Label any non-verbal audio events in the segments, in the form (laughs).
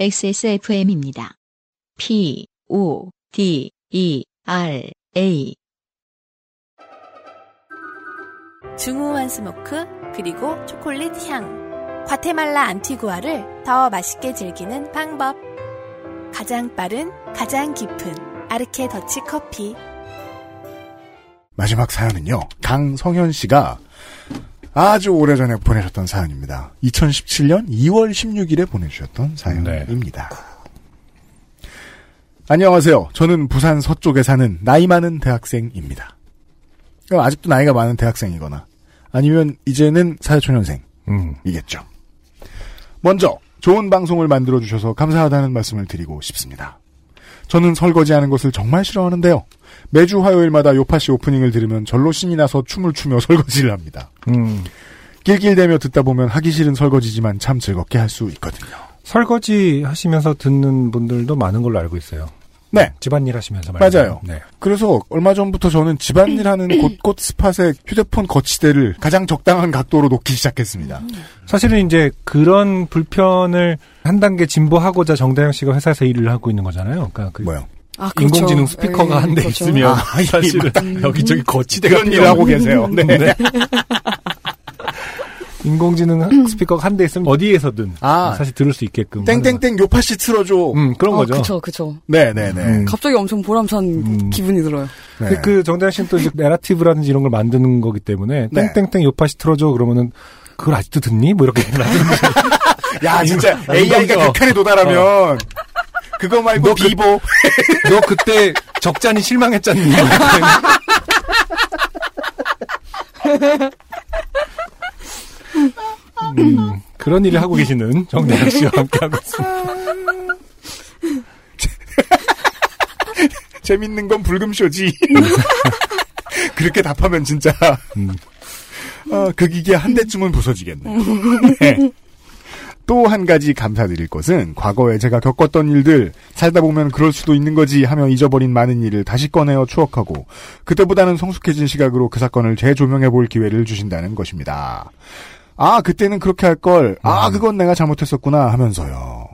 XSFM입니다. P, O, D, E, R, A. 중후한 스모크 그리고 초콜릿 향 과테말라 안티구아를 더 맛있게 즐기는 방법 가장 빠른 가장 깊은 아르케 더치 커피 마지막 사연은요. 강성현 씨가 아주 오래전에 보내셨던 사연입니다. 2017년 2월 16일에 보내주셨던 사연입니다. 안녕하세요. 저는 부산 서쪽에 사는 나이 많은 대학생입니다. 아직도 나이가 많은 대학생이거나 아니면 이제는 사회초년생이겠죠. 먼저 좋은 방송을 만들어주셔서 감사하다는 말씀을 드리고 싶습니다. 저는 설거지하는 것을 정말 싫어하는데요. 매주 화요일마다 요파시 오프닝을 들으면 절로 신이 나서 춤을 추며 (laughs) 설거지를 합니다. 음. 낄낄대며 듣다 보면 하기 싫은 설거지지만 참 즐겁게 할 수 있거든요. 설거지 하시면서 듣는 분들도 많은 걸로 알고 있어요. 네. 집안일 하시면서 말이죠. 맞아요. 네. 그래서 얼마 전부터 저는 집안일 하는 곳곳 스팟에 휴대폰 거치대를 가장 적당한 각도로 놓기 시작했습니다. 사실은 이제 그런 불편을 한 단계 진보하고자 정다영 씨가 회사에서 일을 하고 있는 거잖아요. 그러니까 그 뭐요? 아, 그렇죠. 인공지능 스피커가 예, 한대 그렇죠. 있으면 아, 예, 사실은 맞다. 여기저기 거치대가 그런 일을 하고 계세요. (laughs) 네. 네. 인공지능 스피커가 한대 있으면 어디에서든 아. 사실 들을 수 있게끔 땡땡땡 요파시 틀어줘. 음 그런 아, 거죠. 그쵸, 그쵸. 네네 네. 음. 갑자기 엄청 보람찬 음. 기분이 들어요. 네. 근데 그 정다영 씨는 또 이제 내러티브라든지 이런 걸 만드는 거기 때문에 네. 땡땡땡 요파시 틀어줘 그러면은 그걸 아직도 듣니? 뭐 이렇게 (laughs) 야 진짜 인공- AI가 극한에 도달하면 그거 말고 너 그- 비보. 너 그때 적잖이 실망했잖니. (laughs) (laughs) 음, 그런 일을 하고 계시는 정대학 씨와 함께하고 있습니다. (laughs) 재밌는 건 불금쇼지. (laughs) 그렇게 답하면 진짜 음. 어, 그 기계 한 대쯤은 부서지겠네. 네. 또한 가지 감사드릴 것은 과거에 제가 겪었던 일들 살다 보면 그럴 수도 있는 거지 하며 잊어버린 많은 일을 다시 꺼내어 추억하고 그때보다는 성숙해진 시각으로 그 사건을 재조명해 볼 기회를 주신다는 것입니다. 아 그때는 그렇게 할 걸. 아 그건 내가 잘못했었구나 하면서요.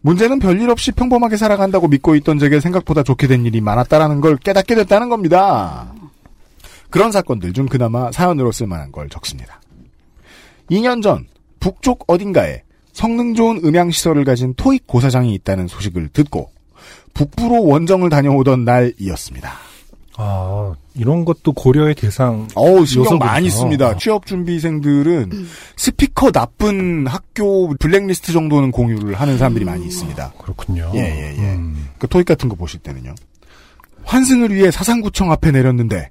문제는 별일 없이 평범하게 살아간다고 믿고 있던 제게 생각보다 좋게 된 일이 많았다라는 걸 깨닫게 됐다는 겁니다. 그런 사건들 중 그나마 사연으로 쓸만한 걸 적습니다. 2년 전 북쪽 어딘가에 성능 좋은 음향시설을 가진 토익 고사장이 있다는 소식을 듣고 북부로 원정을 다녀오던 날이었습니다. 아, 이런 것도 고려의 대상. 어우, 신경. 많이 씁니다. 어. 취업 준비생들은 스피커 나쁜 학교 블랙리스트 정도는 공유를 하는 사람들이 많이 있습니다. 그렇군요. 예, 예, 예. 음. 그 토익 같은 거 보실 때는요. 환승을 위해 사상구청 앞에 내렸는데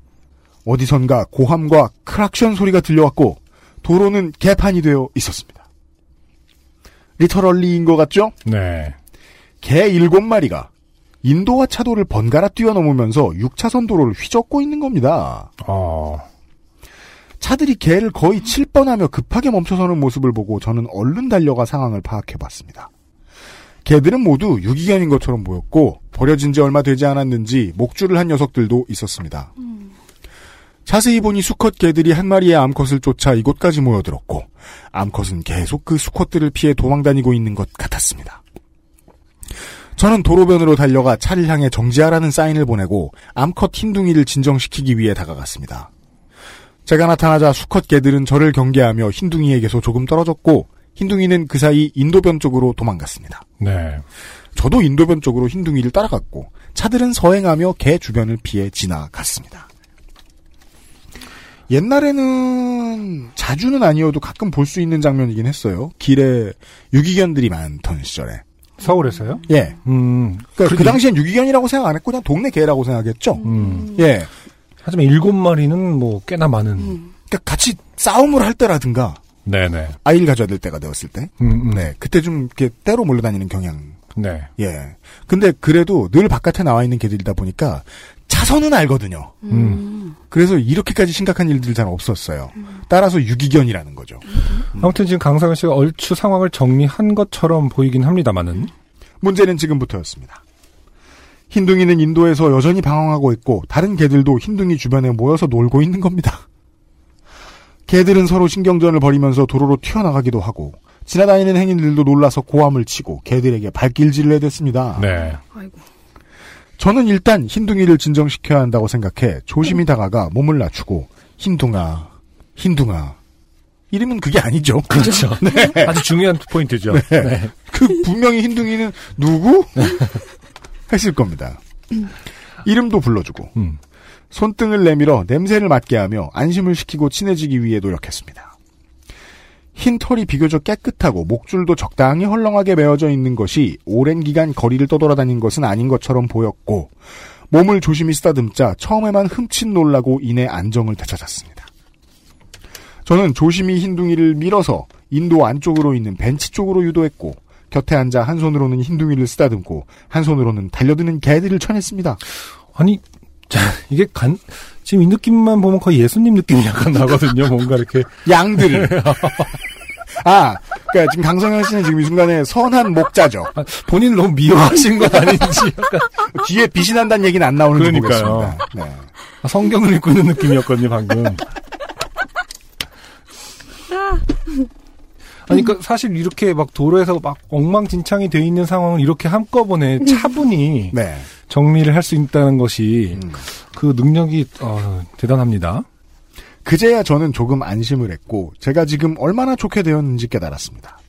어디선가 고함과 크락션 소리가 들려왔고 도로는 개판이 되어 있었습니다. 리터럴리인 것 같죠? 네. 개 일곱 마리가 인도와 차도를 번갈아 뛰어넘으면서 6차선 도로를 휘젓고 있는 겁니다. 어, 차들이 개를 거의 7번하며 급하게 멈춰서는 모습을 보고 저는 얼른 달려가 상황을 파악해봤습니다. 개들은 모두 유기견인 것처럼 보였고 버려진 지 얼마 되지 않았는지 목줄을 한 녀석들도 있었습니다. 자세히 보니 수컷 개들이 한 마리의 암컷을 쫓아 이곳까지 모여들었고 암컷은 계속 그 수컷들을 피해 도망다니고 있는 것 같았습니다. 저는 도로변으로 달려가 차를 향해 정지하라는 사인을 보내고 암컷 흰둥이를 진정시키기 위해 다가갔습니다. 제가 나타나자 수컷 개들은 저를 경계하며 흰둥이에게서 조금 떨어졌고 흰둥이는 그 사이 인도변 쪽으로 도망갔습니다. 네. 저도 인도변 쪽으로 흰둥이를 따라갔고 차들은 서행하며 개 주변을 피해 지나갔습니다. 옛날에는 자주는 아니어도 가끔 볼 수 있는 장면이긴 했어요. 길에 유기견들이 많던 시절에. 서울에서요? 예. 음. 그러니까 그 그래도 당시엔 유기견이라고 생각 안 했고 그냥 동네 개라고 생각했죠. 음. 예. 하지만 일곱 마리는 뭐 꽤나 많은. 그러니까 같이 싸움을 할 때라든가 네네. 아이를 가져야 될 때가 되었을 때. 음, 음. 네. 그때 좀 이렇게 때로 몰려다니는 경향. 네. 예. 근데 그래도 늘 바깥에 나와 있는 개들이다 보니까 차선은 알거든요. 음. 그래서 이렇게까지 심각한 일들이 잘 없었어요. 따라서 유기견이라는 거죠. 아무튼 지금 강상현 씨가 얼추 상황을 정리한 것처럼 보이긴 합니다만은. 문제는 지금부터였습니다. 흰둥이는 인도에서 여전히 방황하고 있고 다른 개들도 흰둥이 주변에 모여서 놀고 있는 겁니다. 개들은 서로 신경전을 벌이면서 도로로 튀어나가기도 하고 지나다니는 행인들도 놀라서 고함을 치고 개들에게 발길질을 해댔습니다. 네. 아이고. 저는 일단 흰둥이를 진정시켜야 한다고 생각해 조심히 다가가 몸을 낮추고 흰둥아, 흰둥아. 이름은 그게 아니죠. 그렇죠. (laughs) 아주 중요한 포인트죠. 네. 그 분명히 흰둥이는 누구? (laughs) 했을 겁니다. 이름도 불러주고 음. 손등을 내밀어 냄새를 맡게 하며 안심을 시키고 친해지기 위해 노력했습니다. 흰 털이 비교적 깨끗하고 목줄도 적당히 헐렁하게 메어져 있는 것이 오랜 기간 거리를 떠돌아다닌 것은 아닌 것처럼 보였고 몸을 조심히 쓰다듬자 처음에만 흠칫 놀라고 이내 안정을 되찾았습니다. 저는 조심히 흰둥이를 밀어서 인도 안쪽으로 있는 벤치 쪽으로 유도했고 곁에 앉아 한 손으로는 흰둥이를 쓰다듬고 한 손으로는 달려드는 개들을 쳐냈습니다. 아니, 자, 이게 간, 지금 이 느낌만 보면 거의 예수님 느낌이 약간 나거든요. 뭔가 이렇게. (laughs) 양들을. 아, 그러니까 지금 강성현 씨는 지금 이 순간에 선한 목자죠. 아, 본인을 너무 미워하신 건 아닌지 약간 (laughs) 뒤에 빛이 난다는 얘기는 안 나오는지 그러니까요. 보겠습니다. 네. 성경을 읽고 있는 느낌이었거든요, 방금. 아니, 그니까 사실 이렇게 막 도로에서 막 엉망진창이 돼 있는 상황을 이렇게 한꺼번에 차분히 네. 정리를 할 수 있다는 것이 음. 그 능력이 어, 대단합니다. 그제야 저는 조금 안심을 했고 제가 지금 얼마나 좋게 되었는지 깨달았습니다.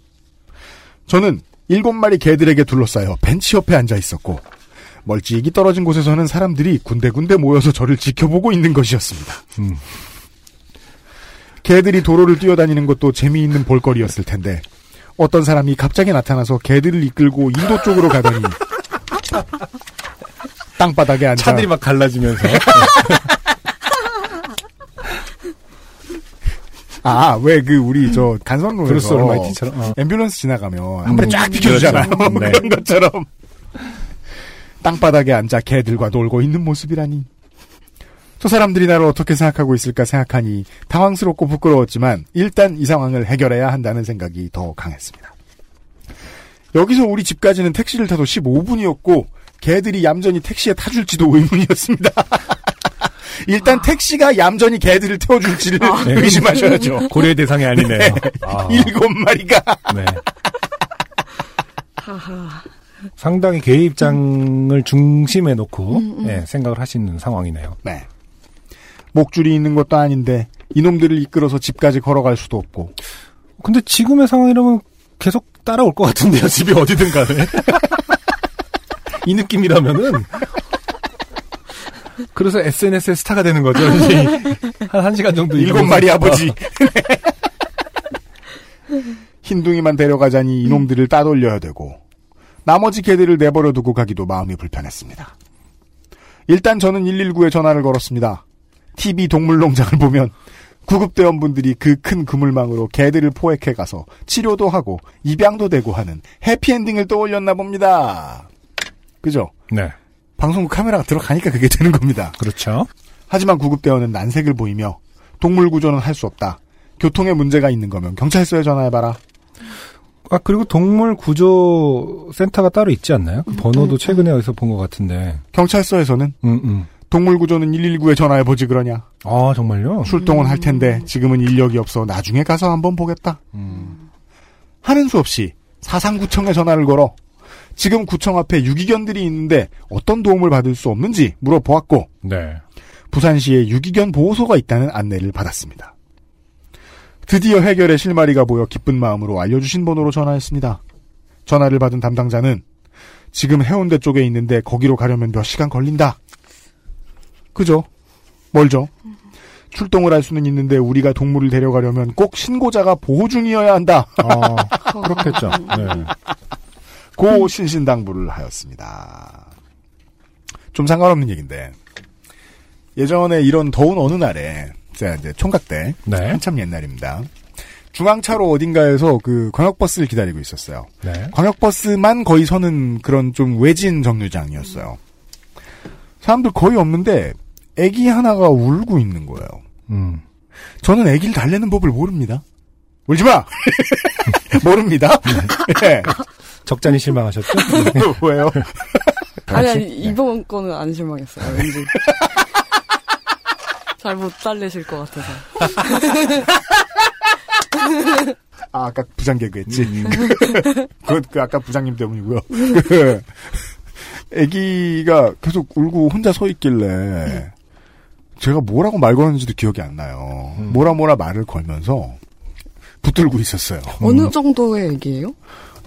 저는 일곱 마리 개들에게 둘러싸여 벤치 옆에 앉아 있었고 멀찍이 떨어진 곳에서는 사람들이 군데군데 모여서 저를 지켜보고 있는 것이었습니다. 음. 개들이 도로를 뛰어다니는 것도 재미있는 볼거리였을 텐데 어떤 사람이 갑자기 나타나서 개들을 이끌고 인도 쪽으로 가더니 (laughs) 땅바닥에 앉아 차들이 막 갈라지면서. 아 왜 그 우리 저 간선로에서 Bruce Almighty처럼. 어. 앰뷸런스 지나가면 한 번에 쫙 음, 비켜주잖아요. 그렇죠. (laughs) 뭐 네. 그런 것처럼 땅바닥에 앉아 개들과 놀고 있는 모습이라니. 저 사람들이 나를 어떻게 생각하고 있을까 생각하니 당황스럽고 부끄러웠지만 일단 이 상황을 해결해야 한다는 생각이 더 강했습니다. 여기서 우리 집까지는 택시를 타도 15분이었고 개들이 얌전히 택시에 타줄지도 의문이었습니다. (laughs) 일단 택시가 얌전히 개들을 태워줄지를 네. (laughs) 의심하셔야죠. (laughs) 고려의 대상이 아니네요. 아, 일곱 마리가 네. 상당히 개의 입장을 중심에 놓고 음, 음. 네, 생각을 하시는 상황이네요. 네. 목줄이 있는 것도 아닌데 이놈들을 이끌어서 집까지 걸어갈 수도 없고 근데 지금의 상황이라면 계속 따라올 것 같은데요. 집이 어디든 간에. 이 느낌이라면은. 그래서 SNS의 스타가 되는 거죠. 이제 한, 한 시간 정도. 일곱. 마리 아버지 흰둥이만 (laughs) 데려가자니 이놈들을 따돌려야 되고 나머지 개들을 내버려 두고 가기도 마음이 불편했습니다. 일단 저는 119에 전화를 걸었습니다. TV 동물농장을 보면 구급대원분들이 그 큰 그물망으로 개들을 포획해 가서 치료도 하고 입양도 되고 하는 해피엔딩을 떠올렸나 봅니다. 그죠? 네. 방송국 카메라가 들어가니까 그게 되는 겁니다. 그렇죠. 하지만 구급대원은 난색을 보이며 동물 구조는 할 수 없다. 교통에 문제가 있는 거면 경찰서에 전화해봐라. 아, 그리고 동물 구조 센터가 따로 있지 않나요? 그 번호도 최근에 어디서 본 것 같은데. 경찰서에서는 음, 음. 동물 구조는 119에 전화해 보지 그러냐. 아, 정말요? 출동은 할 텐데 지금은 인력이 없어 나중에 가서 한번 보겠다. 음. 하는 수 없이 사상구청에 전화를 걸어 지금 구청 앞에 유기견들이 있는데 어떤 도움을 받을 수 없는지 물어보았고 네. 부산시에 유기견 보호소가 있다는 안내를 받았습니다. 드디어 해결의 실마리가 보여 기쁜 마음으로 알려주신 번호로 전화했습니다. 전화를 받은 담당자는 지금 해운대 쪽에 있는데 거기로 가려면 몇 시간 걸린다. 그죠? 멀죠? 출동을 할 수는 있는데 우리가 동물을 데려가려면 꼭 신고자가 보호 중이어야 한다. 아, 그렇겠죠. 네. 고 신신당부를 하였습니다. 좀 상관없는 얘기인데 예전에 이런 더운 어느 날에 제가 이제 총각 때 네. 한참 옛날입니다. 중앙차로 어딘가에서 그 광역버스를 기다리고 있었어요. 네. 광역버스만 거의 서는 그런 좀 외진 정류장이었어요. 사람들 거의 없는데 애기 하나가 울고 있는 거예요. 음. 저는 애기를 달래는 법을 모릅니다. 울지 마! (laughs) 모릅니다. 네. 적잖이 실망하셨죠? (laughs) 왜요? 아니, 아니, 이번 거는 안 실망했어요, 왠지. (laughs) 잘 못 달래실 것 같아서. (laughs) 아, 아까 부장 개그했지. 음. 그건 그 아까 부장님 때문이고요. 그 아기가 계속 울고 혼자 서 있길래 제가 뭐라고 말 걸었는지도 기억이 안 나요. 음. 뭐라 뭐라 말을 걸면서 붙들고 있었어요. 어느 정도의 얘기예요?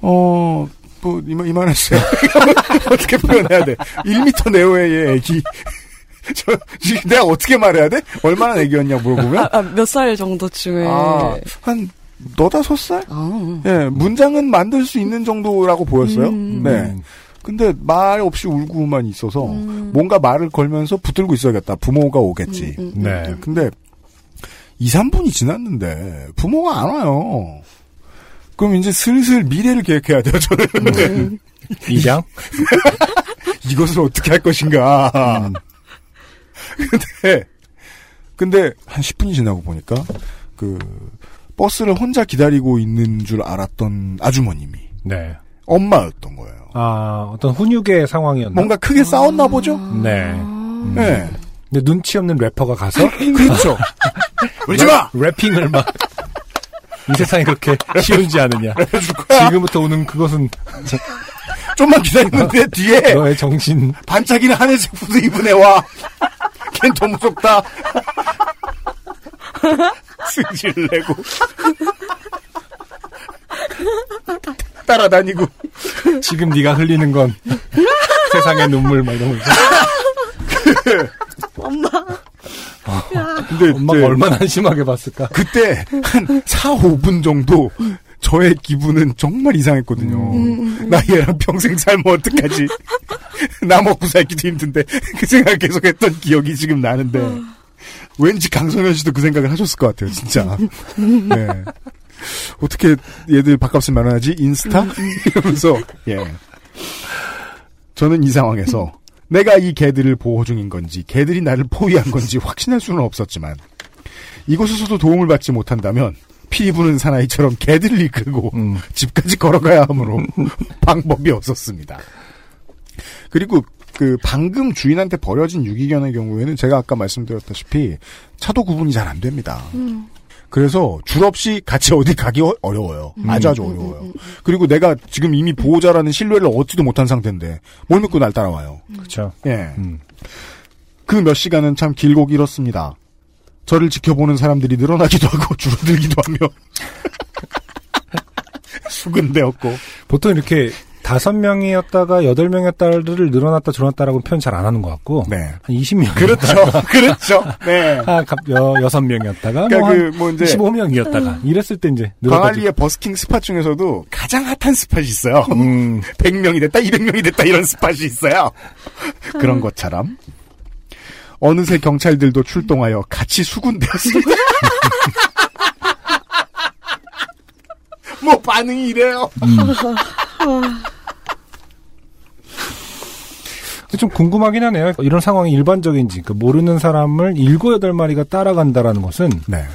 어, 뭐, 이만, 이만했어요. (laughs) 어떻게 표현해야 돼? 1m 내외의 애기. (laughs) 저, 지금 내가 어떻게 말해야 돼? 얼마나 애기였냐 물어보면? 아, 몇살 정도쯤에. 아, 한, 너다섯 살? 아. 예, 문장은 만들 수 있는 정도라고 보였어요. 음. 네. 근데 말 없이 울고만 있어서 음. 뭔가 말을 걸면서 붙들고 있어야겠다. 부모가 오겠지. 음, 음, 네. 음. 근데 2, 3분이 지났는데 부모가 안 와요. 그럼 이제 슬슬 미래를 계획해야 돼요, 저는. 음. 입양? (laughs) 이것을 어떻게 할 것인가. 음. 근데, 근데 한 10분이 지나고 보니까 그 버스를 혼자 기다리고 있는 줄 알았던 아주머님이 네. 엄마였던 거예요. 아, 어떤 훈육의 상황이었나? 뭔가 크게 싸웠나 보죠? 네. 아. 네. 근데 눈치 없는 래퍼가 가서 (laughs) 그렇죠. (laughs) 울지 마! 래핑을 막. 이 세상이 그렇게 쉬운지 아느냐. 지금부터 오는 그것은 좀만 기다리면 돼, 뒤에 너의 정신. 반짝이는 하늘색 후드 입은 애 와 걘 더 무섭다. 승질 내고 따라다니고 지금 네가 흘리는 건 세상의 눈물 막 이러면서. (laughs) 근데 엄마가 얼마나 한심하게 봤을까. 그때 한 4, 5분 정도 저의 기분은 정말 이상했거든요. 나 얘랑 평생 살면 어떡하지? (laughs) 나 먹고 살기도 힘든데 그 생각 계속 했던 기억이 지금 나는데 왠지 강성현 씨도 그 생각을 하셨을 것 같아요, 진짜. 네. 어떻게 얘들 밥값을 마련하지? 인스타? 이러면서 예. 저는 이 상황에서 내가 이 개들을 보호 중인 건지 개들이 나를 포위한 건지 확신할 수는 없었지만 이곳에서도 도움을 받지 못한다면 피 부는 사나이처럼 개들을 이끌고 음. 집까지 걸어가야 하므로 (laughs) 방법이 없었습니다. 그리고 그 방금 주인한테 버려진 유기견의 경우에는 제가 아까 말씀드렸다시피 차도 구분이 잘 안 됩니다. 그래서 줄 없이 같이 (laughs) 어디 가기 어- 어려워요. 아주 아주 어려워요. 그리고 내가 지금 이미 보호자라는 신뢰를 얻지도 못한 상태인데 뭘 믿고 날 따라와요. 그렇죠. 예. 음. 그몇 시간은 참 길고 길었습니다. 저를 지켜보는 사람들이 늘어나기도 하고 (laughs) 줄어들기도 하며 (laughs) 수근대었고 보통 이렇게 다섯 명이었다가 여덟 명이었다를 늘어났다 줄어났다라고 표현 잘 안 하는 것 같고 네. 한 20명 그렇죠. (laughs) 그렇죠. 네. 아, 여, 여섯 명이었다가 그러니까 뭐한 그뭐 이제 15명이었다가 이랬을 때 이제 광안리의 버스킹 스팟 중에서도 가장 핫한 스팟이 있어요. 음, (laughs) 100명이 됐다, 200명이 됐다 이런 스팟이 있어요. 그런 것처럼. 어느새 경찰들도 출동하여 같이 수군되었습니다. (laughs) 뭐 반응이 이래요. 근데 좀 궁금하긴 하네요. 이런 상황이 일반적인지 그 모르는 사람을 일곱 여덟 마리가 따라간다라는 것은 네.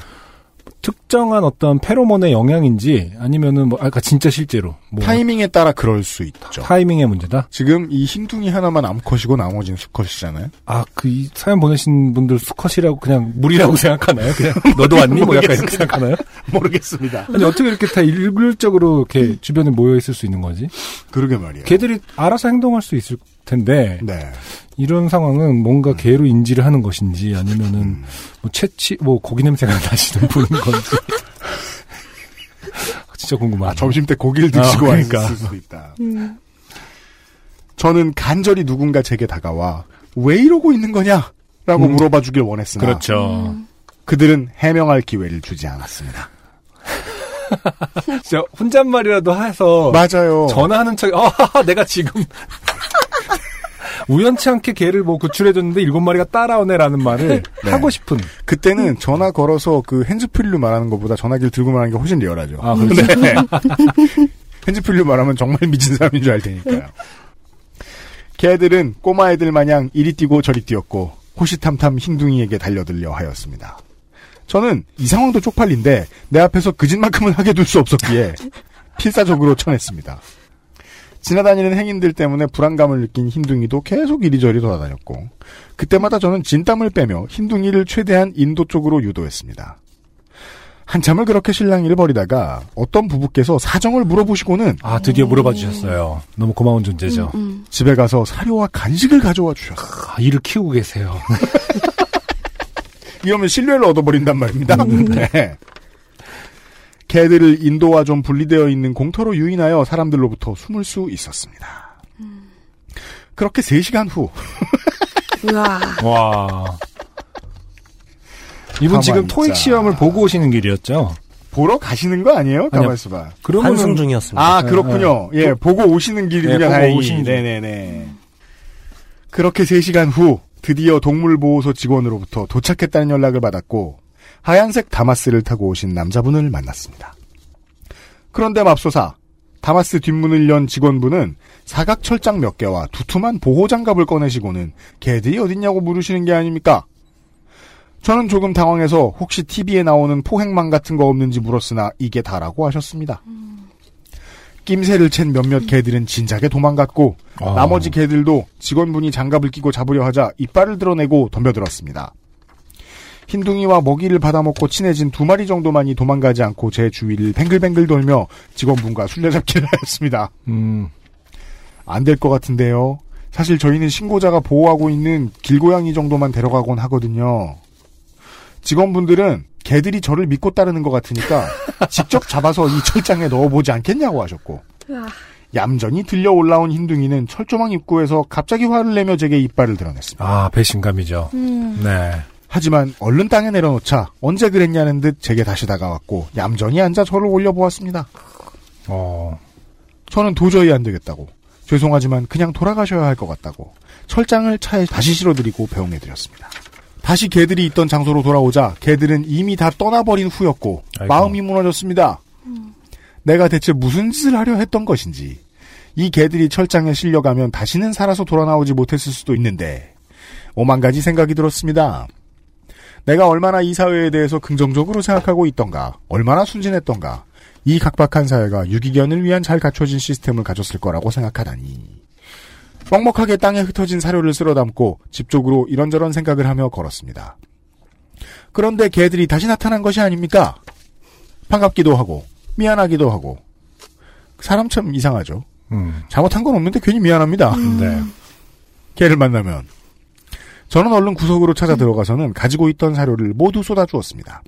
특정한 어떤 페로몬의 영향인지 아니면은 뭐 아까 진짜 실제로 뭐 타이밍에 따라 그럴 수 있죠. 타이밍의 문제다. 지금 이 흰둥이 하나만 암컷이고 나머지는 수컷이잖아요. 아, 그, 이 사연 보내신 분들 수컷이라고 그냥 물이라고 (laughs) 생각하나요? 그냥, 너도 왔니? 뭐 약간 이렇게 생각하나요? 모르겠습니다. 아니, 어떻게 이렇게 다 일률적으로 이렇게 주변에 모여 있을 수 있는 거지? 그러게 말이에요. 개들이 알아서 행동할 수 있을 텐데, 네. 이런 상황은 뭔가 개로 인지를 하는 것인지, 아니면은, 뭐, 채취, 뭐, 고기 냄새가 (laughs) 나시는 분인 건지. (laughs) 진짜 궁금하다. 아, 점심 때 고기를 드시고 아, 그러니까. 왔을 수도 있다. (laughs) 저는 간절히 누군가 제게 다가와 왜 이러고 있는 거냐? 라고 음. 물어봐 주길 원했으나 그렇죠. 그들은 해명할 기회를 주지 않았습니다. 진짜 혼잣말이라도 해서, 맞아요. 전화하는 척, 아, 내가 지금. 우연치 않게 개를 뭐 구출해줬는데 일곱 마리가 따라오네라는 말을 네. 하고 싶은. 그때는 전화 걸어서 그 핸즈프리로 말하는 것보다 전화기를 들고 말하는 게 훨씬 리얼하죠. 아, 그렇죠. 네. (laughs) 핸즈프리로 말하면 정말 미친 사람인 줄 알 테니까요. 개들은 꼬마애들 마냥 이리 뛰고 저리 뛰었고 호시탐탐 흰둥이에게 달려들려 하였습니다. 저는 이 상황도 쪽팔린데 내 앞에서 그짓만큼은 하게 둘 수 없었기에 필사적으로 쳐냈습니다. 지나다니는 행인들 때문에 불안감을 느낀 흰둥이도 계속 이리저리 돌아다녔고 그때마다 저는 진땀을 빼며 흰둥이를 최대한 인도 쪽으로 유도했습니다. 한참을 그렇게 실랑이를 벌이다가 어떤 부부께서 사정을 물어보시고는 아, 드디어 물어봐 주셨어요. 너무 고마운 존재죠. 음, 집에 가서 사료와 간식을 가져와 주셨어요. 아, 이를 키우고 계세요. (laughs) 이러면 신뢰를 얻어버린단 말입니다. 네. 개들을 인도와 좀 분리되어 있는 공터로 유인하여 사람들로부터 숨을 수 있었습니다. 그렇게 3시간 후 (laughs) 우와. 와. 이분 지금 토익. 시험을 보고 오시는 길이었죠? 보러 가시는 거 아니에요? 가만있어 봐. 그러면 환승 중이었습니다. 아 그렇군요. 예, 보고 오시는 길이면 네, 보고 다행히. 오시는 길. 네네네. 그렇게 3시간 후 드디어 동물보호소 직원으로부터 도착했다는 연락을 받았고 하얀색 다마스를 타고 오신 남자분을 만났습니다. 그런데 맙소사 다마스 뒷문을 연 직원분은 사각 철장 몇 개와 두툼한 보호 장갑을 꺼내시고는 개들이 어딨냐고 물으시는 게 아닙니까? 저는 조금 당황해서 혹시 TV에 나오는 포획망 같은 거 없는지 물었으나 이게 다라고 하셨습니다. 낌새를 챈 몇몇 개들은 진작에 도망갔고 아. 나머지 개들도 직원분이 장갑을 끼고 잡으려 하자 이빨을 드러내고 덤벼들었습니다. 흰둥이와 먹이를 받아먹고 친해진 두 마리 정도만이 도망가지 않고 제 주위를 뱅글뱅글 돌며 직원분과 술래잡기를 (laughs) 하였습니다. 음, 안 될 것 같은데요. 사실 저희는 신고자가 보호하고 있는 길고양이 정도만 데려가곤 하거든요. 직원분들은 개들이 저를 믿고 따르는 것 같으니까 (laughs) 직접 잡아서 이 철장에 넣어보지 않겠냐고 하셨고 우와. 얌전히 들려 올라온 흰둥이는 철조망 입구에서 갑자기 화를 내며 제게 이빨을 드러냈습니다. 아, 배신감이죠. 음. 네. 하지만 얼른 땅에 내려놓자 언제 그랬냐는 듯 제게 다시 다가왔고 얌전히 앉아 저를 올려보았습니다. 어, 저는 도저히 안 되겠다고 죄송하지만 그냥 돌아가셔야 할 것 같다고 철장을 차에 다시 실어드리고 배웅해드렸습니다. 다시 개들이 있던 장소로 돌아오자 개들은 이미 다 떠나버린 후였고 아이고. 마음이 무너졌습니다. 내가 대체 무슨 짓을 하려 했던 것인지 이 개들이 철장에 실려가면 다시는 살아서 돌아나오지 못했을 수도 있는데 오만 가지 생각이 들었습니다. 내가 얼마나 이 사회에 대해서 긍정적으로 생각하고 있던가, 얼마나 순진했던가, 이 각박한 사회가 유기견을 위한 잘 갖춰진 시스템을 가졌을 거라고 생각하다니. 뻑뻑하게 땅에 흩어진 사료를 쓸어 담고 집 쪽으로 이런저런 생각을 하며 걸었습니다. 그런데 개들이 다시 나타난 것이 아닙니까? 반갑기도 하고, 미안하기도 하고. 사람 참 이상하죠. 음, 잘못한 건 없는데 괜히 미안합니다. 네. 개를 만나면. 저는 얼른 구석으로 찾아 들어가서는 가지고 있던 사료를 모두 쏟아주었습니다.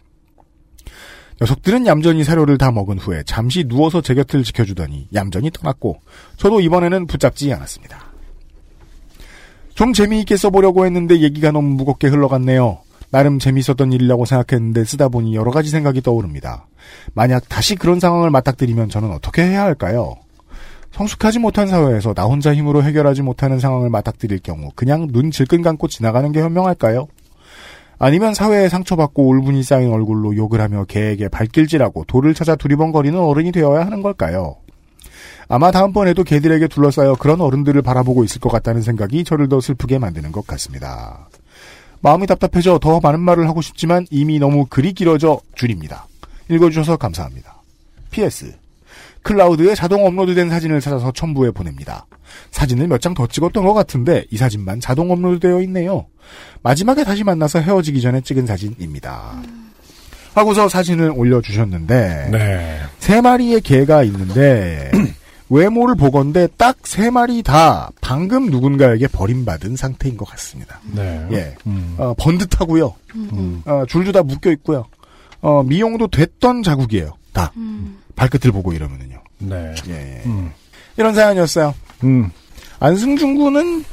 녀석들은 얌전히 사료를 다 먹은 후에 잠시 누워서 제 곁을 지켜주더니 얌전히 떠났고 저도 이번에는 붙잡지 않았습니다. 좀 재미있게 써보려고 했는데 얘기가 너무 무겁게 흘러갔네요. 나름 재미있었던 일이라고 생각했는데 쓰다 보니 여러 가지 생각이 떠오릅니다. 만약 다시 그런 상황을 맞닥뜨리면 저는 어떻게 해야 할까요? 성숙하지 못한 사회에서 나 혼자 힘으로 해결하지 못하는 상황을 맞닥뜨릴 경우 그냥 눈 질끈 감고 지나가는 게 현명할까요? 아니면 사회에 상처받고 울분이 쌓인 얼굴로 욕을 하며 개에게 발길질하고 돌을 찾아 두리번거리는 어른이 되어야 하는 걸까요? 아마 다음번에도 개들에게 둘러싸여 그런 어른들을 바라보고 있을 것 같다는 생각이 저를 더 슬프게 만드는 것 같습니다. 마음이 답답해져 더 많은 말을 하고 싶지만 이미 너무 글이 길어져 줄입니다. 읽어주셔서 감사합니다. PS. 클라우드에 자동 업로드된 사진을 찾아서 첨부해 보냅니다. 사진을 몇 장 더 찍었던 것 같은데 이 사진만 자동 업로드되어 있네요. 마지막에 다시 만나서 헤어지기 전에 찍은 사진입니다. 하고서 사진을 올려주셨는데 네. 세 마리의 개가 있는데 (clears throat) 외모를 보건대 딱세 마리 다 방금 누군가에게 버림받은 상태인 것 같습니다. 네. 예, 음, 어, 번듯하고요. 음, 어, 줄도 다 묶여 있고요. 어, 미용도 됐던 자국이에요. 다 발끝을 보고 이러면은요. 네. 예, 음, 이런 사연이었어요. 음, 안승준 군은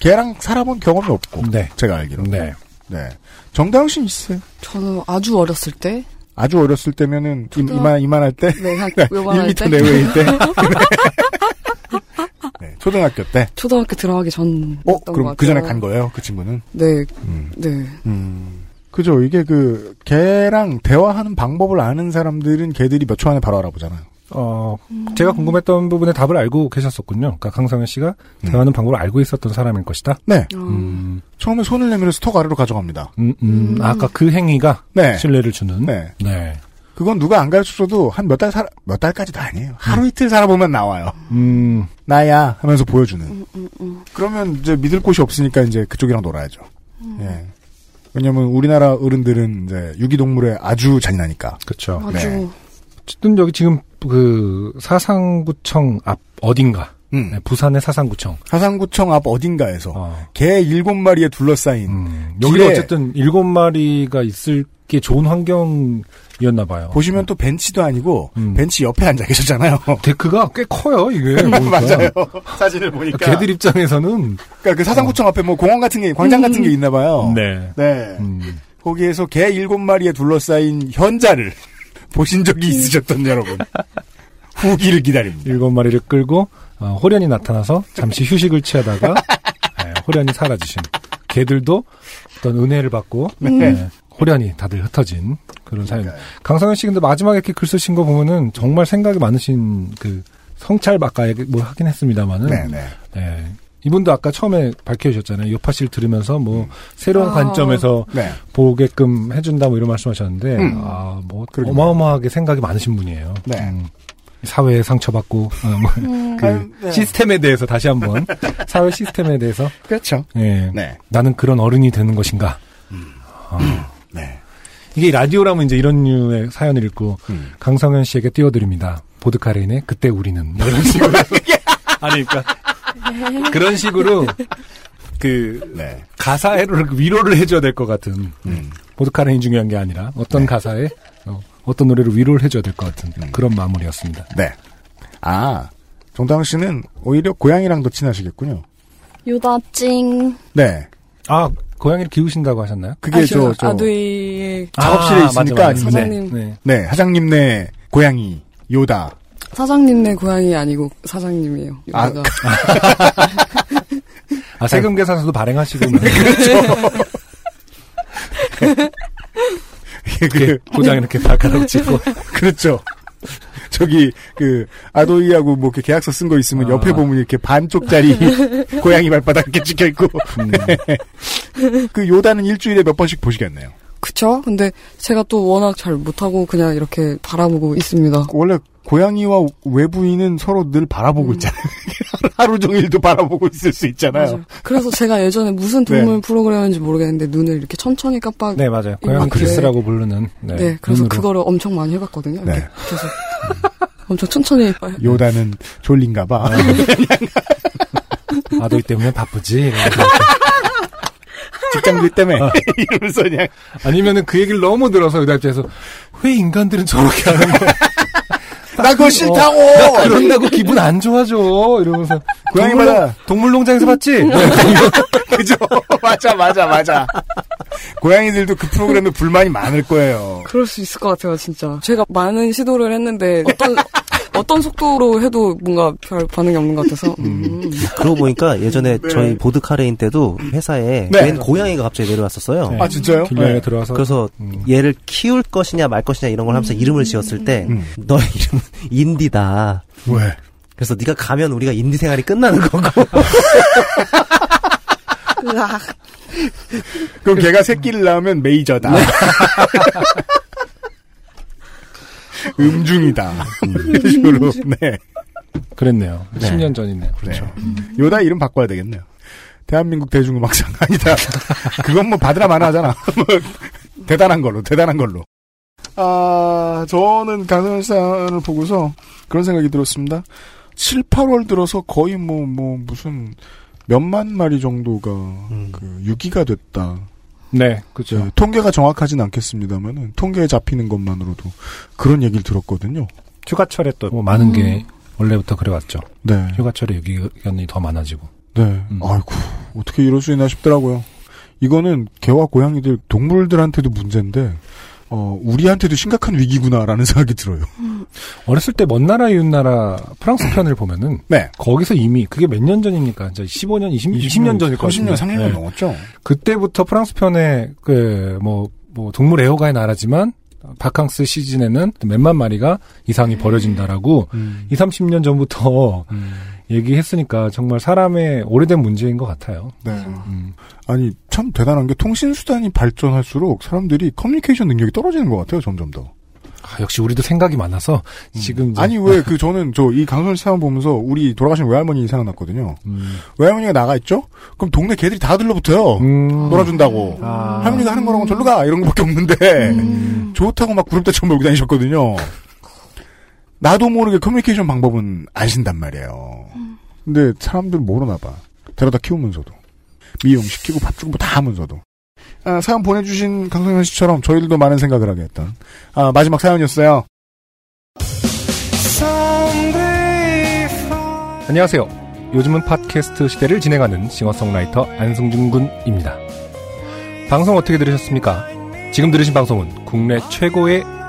걔랑 살아본 경험이 없고 네. 제가 알기로. 네. 네. 정다영 씨 있어요. 저는 아주 어렸을 때, 아주 어렸을 때면은 이, 초등학- 이만 이만할 때, 네, (laughs) 한 네, 요만할 1m 때, 내외일 때. (laughs) (laughs) 네, 초등학교 때. 초등학교 들어가기 전. 어, 그럼 그 전에 간 거예요, 그 친구는? 네, 음. 네. 음. 그죠. 이게 그, 개랑 대화하는 방법을 아는 사람들은 개들이 몇 초 안에 바로 알아보잖아요. 어, 제가 궁금했던 부분의 답을 알고 계셨었군요. 그러니까 강성현 씨가 대화하는 방법을 알고 있었던 사람일 것이다. 네. 어, 음, 처음에 손을 내밀어 스톡 아래로 가져갑니다. 음, 음, 아까 그 행위가 네. 신뢰를 주는. 네. 네. 그건 누가 안 가르쳐줘도 한 몇 달 살, 몇 달까지도 아니에요. 하루 이틀 살아보면 나와요. 음, 나야 하면서 보여주는. 음, 음, 음. 그러면 이제 믿을 곳이 없으니까 이제 그쪽이랑 놀아야죠. 예. 왜냐면 우리나라 어른들은 이제 유기동물에 아주 잔인하니까. 그렇죠. 아주 네. 어쨌든 여기 지금 그 사상구청 앞 어딘가 음. 네, 부산의 사상구청. 사상구청 앞 어딘가에서 어. 개 일곱 마리에 둘러싸인 음, 여기 어쨌든 일곱 마리가 있을 게 좋은 환경 이었나 봐요. 보시면 또 벤치도 아니고 음. 벤치 옆에 앉아 계셨잖아요. (laughs) 데크가 꽤 커요 이게. (laughs) 맞아요. 사진을 보니까. 걔들 입장에서는 그러니까 그 사상구청 앞에 뭐 공원 같은 게 광장 같은 게 있나 봐요. 네. 네. 음, 거기에서 개 일곱 마리에 둘러싸인 현자를 (laughs) 보신 적이 있으셨던 여러분. 후기를 기다립니다. 일곱 마리를 끌고 어, 호련이 나타나서 잠시 휴식을 취하다가 네, 호련이 사라지신. 개들도 어떤 은혜를 받고 네, 호련이 다들 흩어진 그런 사연. 강성현 씨 근데 마지막에 이렇게 글 쓰신 거 보면은 정말 생각이 많으신 그 성찰 얘기 뭐 하긴 했습니다만은 네네. 네. 이분도 아까 처음에 밝혀주셨잖아요. 요파 씨를 들으면서 뭐 새로운 아. 관점에서 네. 보게끔 해준다 뭐 이런 말씀하셨는데 음. 아뭐 그러게요. 어마어마하게 생각이 많으신 분이에요. 네. 음, 사회에 상처받고 어, 뭐, 그 아유, 네. 시스템에 대해서 다시 한번 (laughs) 사회 시스템에 대해서 그렇죠. 예, 네. 나는 그런 어른이 되는 것인가. 어, (clears throat) 네. 이게 라디오라면 이제 이런 류의 사연을 읽고 음. 강성현 씨에게 띄워드립니다. 보드카레인의 그때 우리는 뭐 이런 식으로 (laughs) 아니 그러니까 그런 식으로 그 네. 가사를 위로를 해줘야 될 것 같은 음. 보드카레인이 중요한 게 아니라 어떤 가사에 어떤 노래를 위로를 해줘야 될 것 같은 음. 그런 마무리였습니다. 네. 아, 정다은 씨는 오히려 고양이랑 더 친하시겠군요. 유다찡 네. 아 고양이를 키우신다고 하셨나요? 그게 저, 저, 아두이의 작업실에 아, 있으니까 맞아, 맞아. 아니면- 사장님. 네, 네. 네, 사장님네 고양이, 요다. 사장님네 고양이 아니고 사장님이에요. 아, 유다가. (laughs) 아 세금 계산서도 발행하시고 뭐 (laughs) 그, (laughs) (laughs) 도장 이렇게 발가락 찍고 (laughs) 그렇죠. 저기, 그, 아도이하고 뭐 이렇게 계약서 쓴 거 있으면 아. 옆에 보면 이렇게 반쪽짜리 (laughs) 고양이 발바닥 이렇게 찍혀 있고. 음, 그 요다는 일주일에 몇 번씩 보시겠네요. 그쵸? 근데 제가 또 워낙 잘 못하고 그냥 이렇게 바라보고 있습니다. 원래 고양이와 외부인은 서로 늘 바라보고 있잖아요. (laughs) 하루 종일도 바라보고 있을 수 있잖아요. 맞아요. 그래서 제가 예전에 무슨 동물 프로그램인지 모르겠는데 눈을 이렇게 천천히 깜빡. 네 맞아요. 고양이. 키스라고 부르는 네, 네, 그래서 눈으로. 그거를 엄청 많이 해봤거든요. 네. 계속 (laughs) 엄청 천천히. 요다는 졸린가 봐. (laughs) 아도이 때문에 바쁘지. 직장들 때문에. (laughs) 이러면서 그냥. 아니면은 그 얘기를 너무 들어서 그 입장에서 왜 인간들은 저렇게 하는 거야? (laughs) 나 그거 싫다고! 나 그런다고 기분 안 좋아져. 이러면서 고양이마다- 동물농- 동물농장에서 봤지? (laughs) 그죠? 맞아, 맞아, 맞아. 고양이들도 그 프로그램에 불만이 많을 거예요. 그럴 수 있을 것 같아요, 진짜. 제가 많은 시도를 했는데 어떤 어떤 속도로 해도 뭔가 별 반응이 없는 것 같아서. 음. 그러고 보니까 예전에 저희 보드카레인 때도 회사에 네. 웬 고양이가 갑자기 내려왔었어요. 네. 아, 진짜요? 길냥이가 네. 들어와서 그래서 음. 얘를 키울 것이냐 말 것이냐 이런 걸 하면서 이름을 지었을 때 음. 너의 이름은 인디다. 왜? 그래서 네가 가면 우리가 인디 생활이 끝나는 거고. 그럼 걔가 새끼를 낳으면 메이저다. (laughs) 음중이다. (laughs) 이런 식으로. 네. 그랬네요. 네. 10년 전이네요. 그렇죠. 네. 요다 이름 바꿔야 되겠네요. 대한민국 대중음악상 (laughs) 아니다. 그건 뭐 받으라 마나 하잖아. (laughs) 뭐 대단한 걸로, 대단한 걸로. 아, 저는 강선현 사연을 보고서 그런 생각이 들었습니다. 7, 8월 들어서 거의 뭐, 뭐, 무슨 몇만 마리 정도가 그 유기가 됐다. 네, 그렇죠. 네, 통계가 정확하진 않겠습니다만은 통계에 잡히는 것만으로도 그런 얘기를 들었거든요. 휴가철에 또 뭐 많은 게 원래부터 그래왔죠. 네. 휴가철에 유기견이 더 많아지고. 네. 음. 아이고, 어떻게 이럴 수 있나 싶더라고요. 이거는 개와 고양이들, 동물들한테도 문제인데, 어, 우리한테도 심각한 위기구나라는 (laughs) 생각이 들어요. 어렸을 때 먼 나라 이웃 나라 프랑스 편을 보면은 네. 거기서 이미 그게 몇 년 전입니까? 이제 15년, 20, 20년 전일 것 30년, 같은데. 30년 네. 넘었죠? 그때부터 프랑스 편에 그뭐 뭐 동물 애호가의 나라지만 바캉스 시즌에는 몇만 마리가 이상이 버려진다라고 음. 2, 30년 전부터 얘기했으니까 정말 사람의 오래된 문제인 것 같아요. 네. 음. 아니, 참 대단한 게 통신 수단이 발전할수록 사람들이 커뮤니케이션 능력이 떨어지는 것 같아요, 점점 더. 아, 역시 우리도 생각이 많아서 지금 이제- 아니 왜 그 저는 저 이 강선 씨 사연 보면서 우리 돌아가신 외할머니 생각났거든요. 음, 외할머니가 나가 있죠? 그럼 동네 개들이 다 들러붙어요. 음, 놀아준다고. 아. 할머니가 하는 거랑은 절로 가 이런 거밖에 없는데 좋다고 막 구름대처럼 몰고 다니셨거든요. 나도 모르게 커뮤니케이션 방법은 아신단 말이에요. 근데 사람들 모르나 봐. 데려다 키우면서도 미용 시키고 밥 주고 뭐 다 하면서도 아, 사연 보내주신 강성현 씨처럼 저희들도 많은 생각을 하게 했던 아, 마지막 사연이었어요. 안녕하세요. 요즘은 팟캐스트 시대를 진행하는 싱어송라이터 안승준 군입니다. 방송 어떻게 들으셨습니까? 지금 들으신 방송은 국내 최고의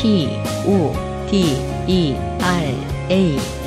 P, O, D, E, R, A.